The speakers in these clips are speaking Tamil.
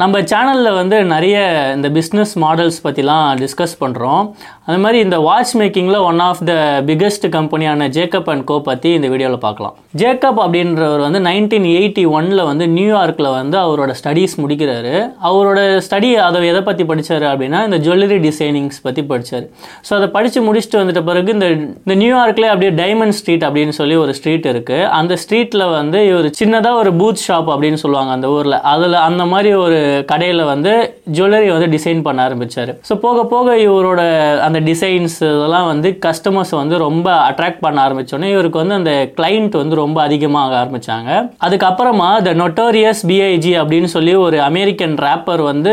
நம்ம சேனலில் வந்து நிறைய இந்த பிஸ்னஸ் மாடல்ஸ் பற்றிலாம் டிஸ்கஸ் பண்ணுறோம் அது மாதிரி இந்த வாட்ச் மேக்கிங்கில் ஒன் ஆஃப் த பிக்கஸ்ட் கம்பெனியான ஜேக்கப் அண்ட் கோ பற்றி இந்த வீடியோவில் பார்க்கலாம். ஜேக்கப் அப்படின்றவர் வந்து நைன்டீன் எயிட்டி ஒனில் வந்து நியூயார்க்கில் வந்து அவரோட ஸ்டடீஸ் முடிக்கிறாரு. அவரோட ஸ்டடி அதை எதை பற்றி படித்தார் அப்படின்னா இந்த ஜுவல்லரி டிசைனிங்ஸ் பற்றி படித்தார் ஸோ அதை படித்து முடிச்சுட்டு வந்துட்ட பிறகு இந்த இந்த நியூயார்க்கில் அப்படியே டைமண்ட் ஸ்ட்ரீட் அப்படின்னு சொல்லி ஒரு ஸ்ட்ரீட் இருக்குது அந்த ஸ்ட்ரீட்டில் வந்து ஒரு சின்னதாக ஒரு பூத் ஷாப் அப்படின்னு சொல்லுவாங்க அந்த ஊரில். அதில் அந்த மாதிரி ஒரு கடையில் வந்து ஜுவல்லரி வந்து டிசைன் பண்ண ஆரம்பித்தார் ஸோ போக போக இவரோட அந்த டிசைன்ஸ் இதெல்லாம் வந்து கஸ்டமர்ஸ் வந்து ரொம்ப அட்ராக்ட் பண்ண ஆரம்பித்தோன்னே இவருக்கு வந்து அந்த கிளைண்ட் வந்து ரொம்ப அதிகமாக ஆரம்பித்தாங்க அதுக்கப்புறமா த நொட்டோரியஸ் பிஐஜி அப்படின்னு சொல்லி ஒரு அமெரிக்கன் ரேப்பர் வந்து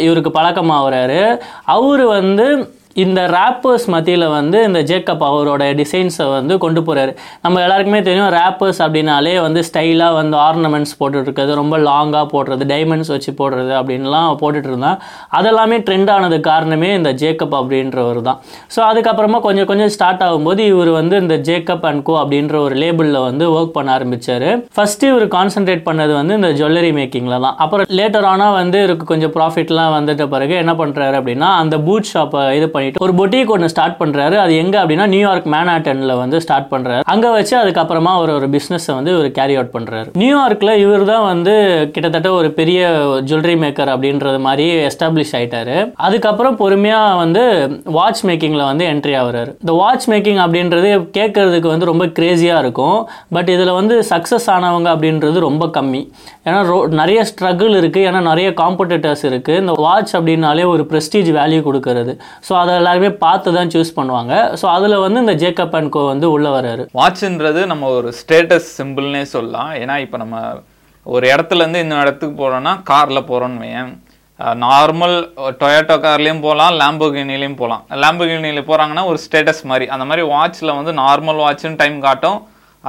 இவருக்கு பழக்கமாகறாரு. அவர் வந்து இந்த ரேப்பர்ஸ் மத்தியில் வந்து இந்த ஜேக்கப் அவரோட டிசைன்ஸை வந்து கொண்டு போகிறாரு நம்ம எல்லாருக்குமே தெரியும் ரேப்பர்ஸ் அப்படின்னாலே வந்து ஸ்டைலாக வந்து ஆர்னமெண்ட்ஸ் போட்டுட்ருக்கிறது ரொம்ப லாங்காக போடுறது டைமண்ட்ஸ் வச்சு போடுறது அப்படின்லாம் போட்டுட்டு இருந்தான் அதெல்லாமே ட்ரெண்ட் ஆனது காரணமே இந்த ஜேக்கப் அப்படின்றவர் தான். ஸோ அதுக்கப்புறமா கொஞ்சம் கொஞ்சம் ஸ்டார்ட் ஆகும்போது இவர் வந்து இந்த ஜேக்கப் அண்ட் கோ அப்படின்ற ஒரு லேபிளில் வந்து ஒர்க் பண்ண ஆரம்பிச்சார். ஃபஸ்ட்டு இவர் கான்சென்ட்ரேட் பண்ணது வந்து இந்த ஜுவல்லரி மேக்கிங்கில் தான். அப்புறம் லேட்டர் ஆனால் வந்து இவருக்கு கொஞ்சம் ப்ராஃபிட்லாம் வந்துட்ட பிறகு என்ன பண்ணுறாரு அப்படின்னா அந்த பூட் ஷாப்பை இது பண்ணிட்டு ஒரு பொட்டிக் ஒன்று ஸ்டார்ட் பண்ணுறாரு அது எங்கே அப்படின்னா நியூயார்க் மேனாட்டனில் வந்து ஸ்டார்ட் பண்ணுறாரு அங்கே வச்சு அதுக்கப்புறமா அவர் ஒரு பிஸ்னஸை வந்து இவர் கேரி அவுட் பண்ணுறாரு நியூயார்க்கில் இவர் தான் வந்து கிட்டத்தட்ட ஒரு பெரிய ஜுவல்லரி மேக்கர் அப்படின்றது மாதிரி எஸ்டாப்ளிஷ் ஆயிட்டாரு. அதுக்கப்புறம் பொறுமையாக வந்து வாட்ச் மேக்கிங்கில் வந்து என்ட்ரி ஆகுறாரு. இந்த வாட்ச் மேக்கிங் அப்படின்றது கேட்கறதுக்கு வந்து ரொம்ப கிரேசியாக இருக்கும். பட் இதில் வந்து சக்ஸஸ் ஆனவங்க அப்படின்றது ரொம்ப கம்மி. ஏன்னா ரோ நிறைய ஸ்ட்ரகிள் இருக்குது ஏன்னா நிறைய காம்படிட்டர்ஸ் இருக்குது இந்த வாட்ச் அப்படின்னாலே ஒரு ப்ரெஸ்டீஜ் வேல்யூ கொடுக்கறது. ஸோ அதை எல்லாருமே பார்த்து தான் சூஸ் பண்ணுவாங்க. ஸோ அதில் வந்து இந்த ஜேக்கப் அண்ட் கோ வந்து உள்ளே வராரு வாட்ச்ன்றது நம்ம ஒரு ஸ்டேட்டஸ் சிம்பிள்னே சொல்லலாம். ஏன்னா இப்போ நம்ம ஒரு இடத்துலேருந்து இன்னொரு இந்த இடத்துக்கு போகிறோம்னா காரில் போகிறோன்னு வையேன். நார்மல் டொயோட்டோ கார்லேயும் போகலாம் லேம்போகினிலையும் போகலாம் லேம்போகினியில் போகிறாங்கன்னா ஒரு ஸ்டேட்டஸ் மாதிரி. அந்த மாதிரி வாட்ச்சில் வந்து நார்மல் வாட்சுன்னு டைம் காட்டும்.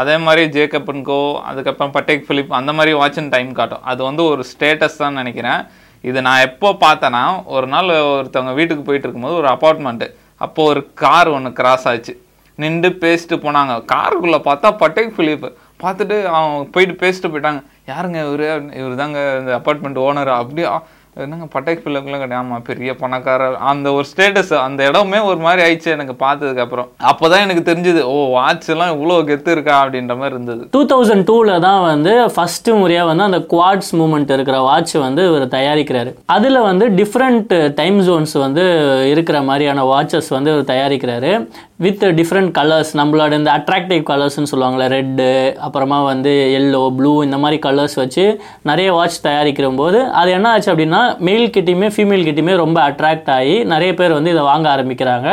அதே மாதிரி ஜேக்கப் அண்ட் கோ அதுக்கப்புறம் பட்டேக் ஃபிலிப் அந்த மாதிரி வாட்சுன்னு டைம் காட்டும். அது வந்து ஒரு ஸ்டேட்டஸ் தான் நினைக்கிறேன். இது நான் எப்போ பார்த்தேன்னா ஒரு நாள் ஒருத்தவங்க வீட்டுக்கு போயிட்டு இருக்கும்போது ஒரு அப்பார்ட்மெண்ட்டு அப்போ ஒரு கார் ஒன்று கிராஸ் ஆச்சு. நின்று பேசிட்டு போனாங்க. காருக்குள்ளே பார்த்தா பட்டேக் ஃபிலிப்பு பார்த்துட்டு அவங்க போயிட்டு பேசிட்டு போயிட்டாங்க. யாருங்க இவர்? இவர் தாங்க இந்த அப்பார்ட்மெண்ட் ஓனர் அப்படியே என்னங்க பட்டேக் ஃபிலிப்லாம் கிடையாது. ஆமாம் பெரிய பணக்காரர். அந்த ஒரு ஸ்டேட்டஸ் அந்த இடமே ஒரு மாதிரி ஆயிடுச்சு எனக்கு பார்த்ததுக்கு அப்புறம். அப்போதான் எனக்கு தெரிஞ்சது ஓ வாட்ச் எல்லாம் இவ்வளோ கெத்து இருக்கா அப்படின்ற மாதிரி இருந்தது. டூ தௌசண்ட் டூவில் தான் வந்து ஃபஸ்ட்டு முறையாக வந்து அந்த குவாட்ஸ் மூமெண்ட் இருக்கிற வாட்ச் வந்து இவர் தயாரிக்கிறாரு. அதில் வந்து டிஃப்ரெண்ட் டைம் ஜோன்ஸ் வந்து இருக்கிற மாதிரியான வாட்சஸ் வந்து இவர் தயாரிக்கிறாரு. வித் டிஃப்ரெண்ட் கலர்ஸ் நம்மளோட இந்த அட்ராக்டிவ் கலர்ஸ்னு சொல்லுவாங்களே ரெட்டு அப்புறமா வந்து எல்லோ ப்ளூ இந்த மாதிரி கலர்ஸ் வச்சு நிறைய வாட்ச் தயாரிக்கிற போது அது என்ன ஆச்சு அப்படின்னா மேல் கிட்டையுமே ஃபீமேல் கிட்டையுமே ரொம்ப அட்ராக்ட் ஆகி நிறைய பேர் வந்து இதை வாங்க ஆரம்பிக்கிறாங்க.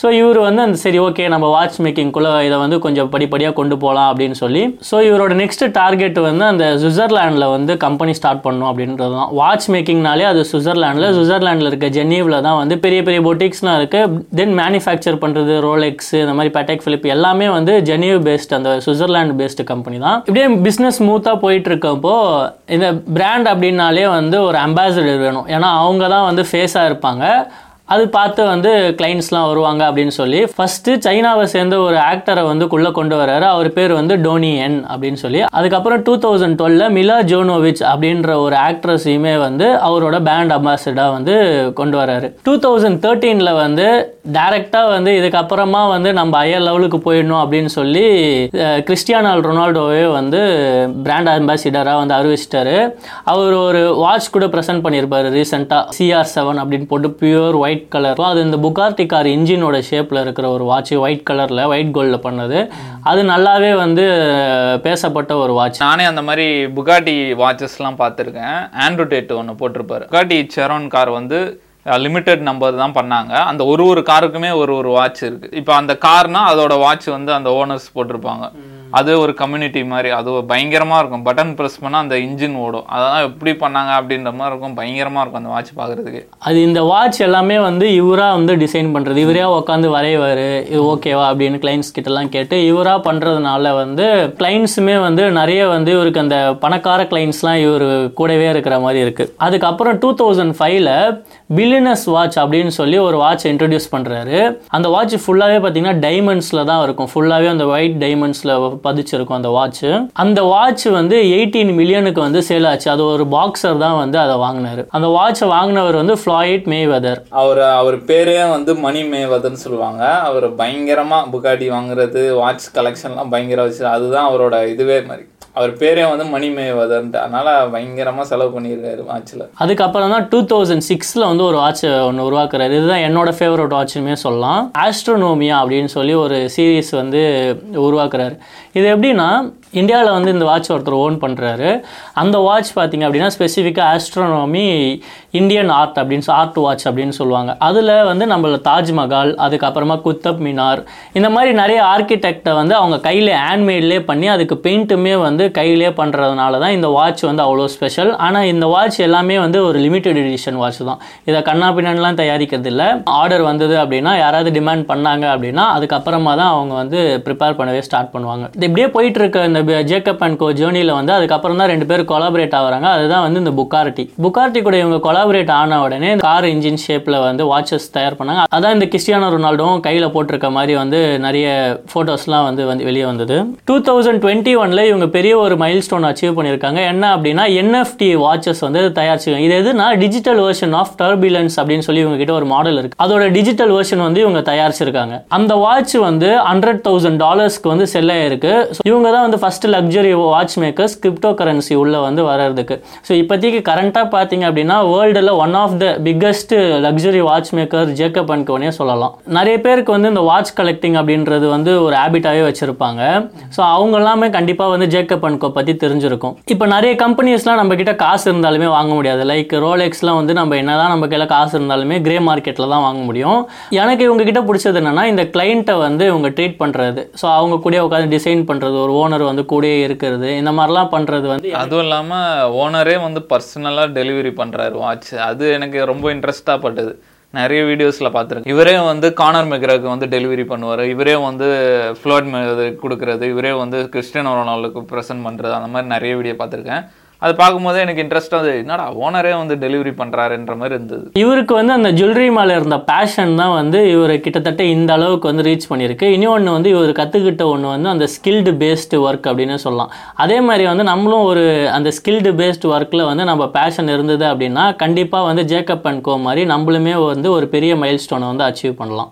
ஸோ இவர் வந்து அந்த சரி ஓகே நம்ம வாட்ச் மேக்கிங்குள்ளே இதை வந்து கொஞ்சம் படிப்படியாக கொண்டு போகலாம் அப்படின்னு சொல்லி ஸோ இவரோட நெக்ஸ்ட் டார்கெட் வந்து அந்த சுவிட்சர்லாண்டில் வந்து கம்பெனி ஸ்டார்ட் பண்ணும் அப்படின்றது தான். வாட்ச் மேக்கிங்னாலே அது சுவிட்சர்லாண்டில் சுவிட்சர்லாண்டில் இருக்க ஜெனீவில் தான் வந்து பெரிய பெரிய பொட்டிக்ஸ்லாம் இருக்குது தென் மேனுஃபேக்சர் பண்ணுறது ரோலெக்ஸ் இந்த மாதிரி பேட்டெக் ஃபிலிப் எல்லாமே வந்து ஜெனீவ் பேஸ்ட் அந்த சுவிட்சர்லாண்ட் பேஸ்டு கம்பெனி தான். இப்படியே பிஸ்னஸ் ஸ்மூத்தாக போயிட்டு இருக்கப்போ இந்த பிராண்ட் அப்படின்னாலே வந்து ஒரு அம்பாசிடர் வேணும். ஏன்னா அவங்க தான் வந்து ஃபேஸாக இருப்பாங்க. அது பார்த்து வந்து கிளைண்ட்ஸ்லாம் வருவாங்க அப்படின்னு சொல்லி ஃபஸ்ட்டு சைனாவை சேர்ந்த ஒரு ஆக்டரை வந்து குள்ளே கொண்டு வர்றாரு. அவர் பேர் வந்து டோனி என் அப்படின்னு சொல்லி. அதுக்கப்புறம் டூ தௌசண்ட் டுவெல்ல மிலா ஜோனோவிச் அப்படின்ற ஒரு ஆக்ட்ரஸையுமே வந்து அவரோட பேண்ட் அம்பாசிடராக வந்து கொண்டு வர்றாரு. டூ தௌசண்ட் தேர்ட்டீனில் வந்து டேரெக்டாக வந்து இதுக்கப்புறமா வந்து நம்ம ஹையர் லெவலுக்கு போயிடணும் அப்படின்னு சொல்லி கிறிஸ்டியானால் ரொனால்டோவே வந்து பிராண்ட் அம்பாசிடராக வந்து அறிவிச்சிட்டாரு. அவர் ஒரு வாட்ச் கூட ப்ரெசென்ட் பண்ணியிருப்பார் ரீசெண்டாக சிஆர் செவன் அப்படின்னு போட்டு பியூர் ஒயிட் ஒயிட் கலர் அது இந்த புகார்த்தி கார் இன்ஜினோட ஷேப்பில் இருக்கிற ஒரு வாட்ச் ஒயிட் கலரில் ஒயிட் கோல்டில் பண்ணது. அது நல்லாவே வந்து பேசப்பட்ட ஒரு வாட்ச் நானே அந்த மாதிரி புகாட்டி வாட்சஸ்லாம் பார்த்துருக்கேன். ஆண்ட்ரோடேட் ஒன்று போட்டிருப்பாரு. புகாட்டி செரோன் கார் வந்து லிமிட்டெட் நம்பர் தான் பண்ணாங்க. அந்த ஒரு ஒரு காருக்குமே ஒரு ஒரு வாட்ச் இருக்குது இப்போ அந்த கார்னால் அதோட வாட்ச் வந்து அந்த ஓனர்ஸ் போட்டிருப்பாங்க. அது ஒரு கம்யூனிட்டி மாதிரி அது பயங்கரமாக இருக்கும். பட்டன் ப்ரெஸ் பண்ணால் அந்த இன்ஜின் ஓடும். அதெல்லாம் எப்படி பண்ணாங்க அப்படின்ற மாதிரி இருக்கும். பயங்கரமாக இருக்கும் அந்த வாட்ச் பார்க்குறதுக்கு. அது இந்த வாட்ச் எல்லாமே வந்து இவராக வந்து டிசைன் பண்ணுறது இவரே உட்காந்து வரைவார். இது ஓகேவா அப்படின்னு கிளைண்ட்ஸ் கிட்டலாம் கேட்டு இவராக பண்ணுறதுனால வந்து கிளைண்ட்ஸுமே வந்து நிறைய வந்து இவருக்கு அந்த பணக்கார கிளைண்ட்ஸ்லாம் இவர் கூடவே இருக்கிற மாதிரி இருக்குது அதுக்கப்புறம் டூ தௌசண்ட் ஃபைவ்ல பில்லினஸ் வாட்ச் அப்படின்னு சொல்லி ஒரு வாட்ச் இன்ட்ரடியூஸ் பண்ணுறாரு அந்த வாட்ச் ஃபுல்லாகவே பார்த்தீங்கன்னா டைமண்ட்ஸில் தான் இருக்கும். ஃபுல்லாகவே அந்த ஒயிட் டைமண்ட்ஸில் பதிச்சிருக்கும் அந்த வாட்ச் அந்த வாட்ச் வந்து எயிட்டீன் மில்லியனுக்கு வந்து சேல் ஆச்சு. அது ஒரு பாக்ஸர் தான் வந்து அதை வாங்கினாரு. அந்த வாட்சை வாங்கினவர் வந்து ஃப்ளாய்ட் மே வெதர் அவர் அவர் பேரே வந்து மணி மேவதர்னு சொல்லுவாங்க. அவர் பயங்கரமா புகாடி வாங்குறது வாட்ச் கலெக்ஷன்லாம் பயங்கர வச்சு அதுதான் அவரோட இதுவே மாதிரி. அவர் பேரே வந்து மணி மேவதன்ட்டு அதனால பயங்கரமாக செலவு பண்ணியிருக்காரு வாட்சில் அதுக்கப்புறம் தான் டூ தௌசண்ட் சிக்ஸில் வந்து ஒரு வாட்ச் ஒன்று உருவாக்குறாரு. இதுதான் என்னோட ஃபேவரட் வாட்சுமே சொல்லலாம். ஆஸ்ட்ரோனோமியா அப்படின்னு சொல்லி ஒரு சீரீஸ் வந்து உருவாக்குறாரு. இது எப்படின்னா இந்தியாவில் வந்து இந்த வாட்ச் ஒருத்தர் ஓன் பண்ணுறாரு அந்த வாட்ச் பார்த்தீங்க அப்படின்னா ஸ்பெசிஃபிக்காக ஆஸ்ட்ரோனோமி இந்தியன் ஆர்ட் அப்படின்னு ஆர்ட் வாட்ச் அப்படின்னு சொல்லுவாங்க. அதில் வந்து நம்மள தாஜ்மஹால் அதுக்கப்புறமா குத்தப் மினார் இந்த மாதிரி நிறைய ஆர்கிடெக்டை வந்து அவங்க கையில் ஹேண்ட்மேட்லேயே பண்ணி அதுக்கு பெயிண்ட்டுமே வந்து கையிலே பண்ணுறதுனால தான் இந்த வாட்ச் வந்து அவ்வளோ ஸ்பெஷல் ஆனால் இந்த வாட்ச் எல்லாமே வந்து ஒரு லிமிடெட் எடிஷன் வாட்ச் தான். இதை கண்ணா பின்னான்லாம் தயாரிக்கிறது இல்லை. ஆர்டர் வந்தது அப்படின்னா யாராவது டிமாண்ட் பண்ணாங்க அப்படின்னா அதுக்கப்புறமா தான் அவங்க வந்து ப்ரிப்பேர் பண்ணவே ஸ்டார்ட் பண்ணுவாங்க. இது இப்படியே போயிட்டு இருக்க இந்த ஜேக்கப் அண்ட் கோ ஜேர்னியில் வந்து அதுக்கப்புறம் தான் ரெண்டு பேரும் கொலாபரேட் ஆகுறாங்க. அதுதான் வந்து இந்த புக்கார்டி புக்கார்டி கூட இவங்க கொலாபரேட் ஆன உடனே கார் இன்ஜின் ஷேப்பில் வந்து வாட்சஸ் தயார் பண்ணாங்க. அதான் இந்த கிறிஸ்டியானோ ரொனால்டோவும் கையில் போட்டிருக்க மாதிரி வந்து நிறைய ஃபோட்டோஸ்லாம் வந்து வந்து வெளியே வந்தது. டூ தௌசண்ட் டுவெண்ட்டி ஒனில் இவங்க பெரிய ஒரு மைல் ஸ்டோன் அச்சீவ் பண்ணியிருக்காங்க. என்ன அப்படின்னா என்எஃப்டி வாட்சஸ் வந்து தயாரிச்சிருக்காங்க. இது எதுனா டிஜிட்டல் வேர்ஷன் ஆஃப் டர்பிலன்ஸ் அப்படின்னு சொல்லி இவங்க கிட்ட ஒரு மாடல் இருக்கு. அதோட டிஜிட்டல் வேர்ஷன் வந்து இவங்க தயாரிச்சிருக்காங்க. அந்த வாட்ச் வந்து ஹண்ட்ரட் தௌசண்ட் டாலர்ஸ்க்கு வந்து செல் ஆயிருக்கு. இவங்க தான் வந்து first luxury watch makers crypto currency உள்ளே வந்து வர்றதுக்கு. ஸோ இப்போதைக்கு கரண்ட்டாக பார்த்தீங்க அப்படின்னா வேர்ல்டில் one of the biggest luxury watch maker Jacob and கோனே சொல்லலாம். நிறைய பேருக்கு வந்து இந்த வாட்ச் கலெக்டிங் அப்படின்றது வந்து ஒரு ஹேபிட்டாகவே வச்சுருப்பாங்க. ஸோ அவங்க எல்லாமே கண்டிப்பாக வந்து ஜேக்கப் அண்ட் கோ பற்றி தெரிஞ்சிருக்கும். இப்போ நிறைய கம்பெனிஸ்லாம் நம்ம காசு இருந்தாலுமே வாங்க முடியாது. லைக் ரோலெக்ஸ்லாம் வந்து நம்ம என்னதான் நம்ம கையில் காசு இருந்தாலுமே கிரே மார்க்கெட்டில் தான் வாங்க முடியும். எனக்கு இவங்க கிட்ட பிடிச்சது என்னென்னா இந்த கிளைண்ட்டை வந்து இவங்க ட்ரீட் பண்ணுறது ஸோ அவங்க கூட உட்காந்து டிசைன் பண்ணுறது ஒரு ஓனர் வந்து கூடயே இருக்கிறது. இந்த மாதிரிலாம் பண்ணுறது வந்து அதுவும் இல்லாமல் ஓனரே வந்து பர்சனலாக டெலிவரி பண்ணுறாரு வாட்ச் அது எனக்கு ரொம்ப இன்ட்ரெஸ்டாக பட்டது. நிறைய வீடியோஸில் பார்த்துருக்கேன். இவரே வந்து கானர் மெக்ராக்கு வந்து டெலிவரி பண்ணுவார். இவரே வந்து ஃப்ளோட் கொடுக்கறது. இவரே வந்து கிறிஸ்டியனோ ரொனால்டுக்கு ப்ரெசென்ட் பண்ணுறது அந்த மாதிரி நிறைய வீடியோ பார்த்துருக்கேன். அது பார்க்கும்போது எனக்கு இன்ட்ரெஸ்ட்டாக வந்து என்னடா ஓனரே வந்து டெலிவரி பண்ணுறாருன்ற மாதிரி இருந்தது. இவருக்கு வந்து அந்த ஜுவல்லரி மேலே இருந்த பேஷன் தான் வந்து இவர் கிட்டத்தட்ட இந்த அளவுக்கு வந்து ரீச் பண்ணியிருக்கு. இன்னொன்று வந்து இவர் கற்றுக்கிட்ட ஒன்று வந்து அந்த ஸ்கில்டு பேஸ்டு ஒர்க் அப்படின்னு சொல்லலாம். அதே மாதிரி வந்து நம்மளும் ஒரு அந்த ஸ்கில்டு பேஸ்டு ஒர்க்கில் வந்து நம்ம பேஷன் இருந்தது அப்படின்னா கண்டிப்பாக வந்து ஜேக்கப் அண்ட் கோ மாதிரி நம்மளுமே வந்து ஒரு பெரிய மைல் ஸ்டோனை வந்து அச்சீவ் பண்ணலாம்.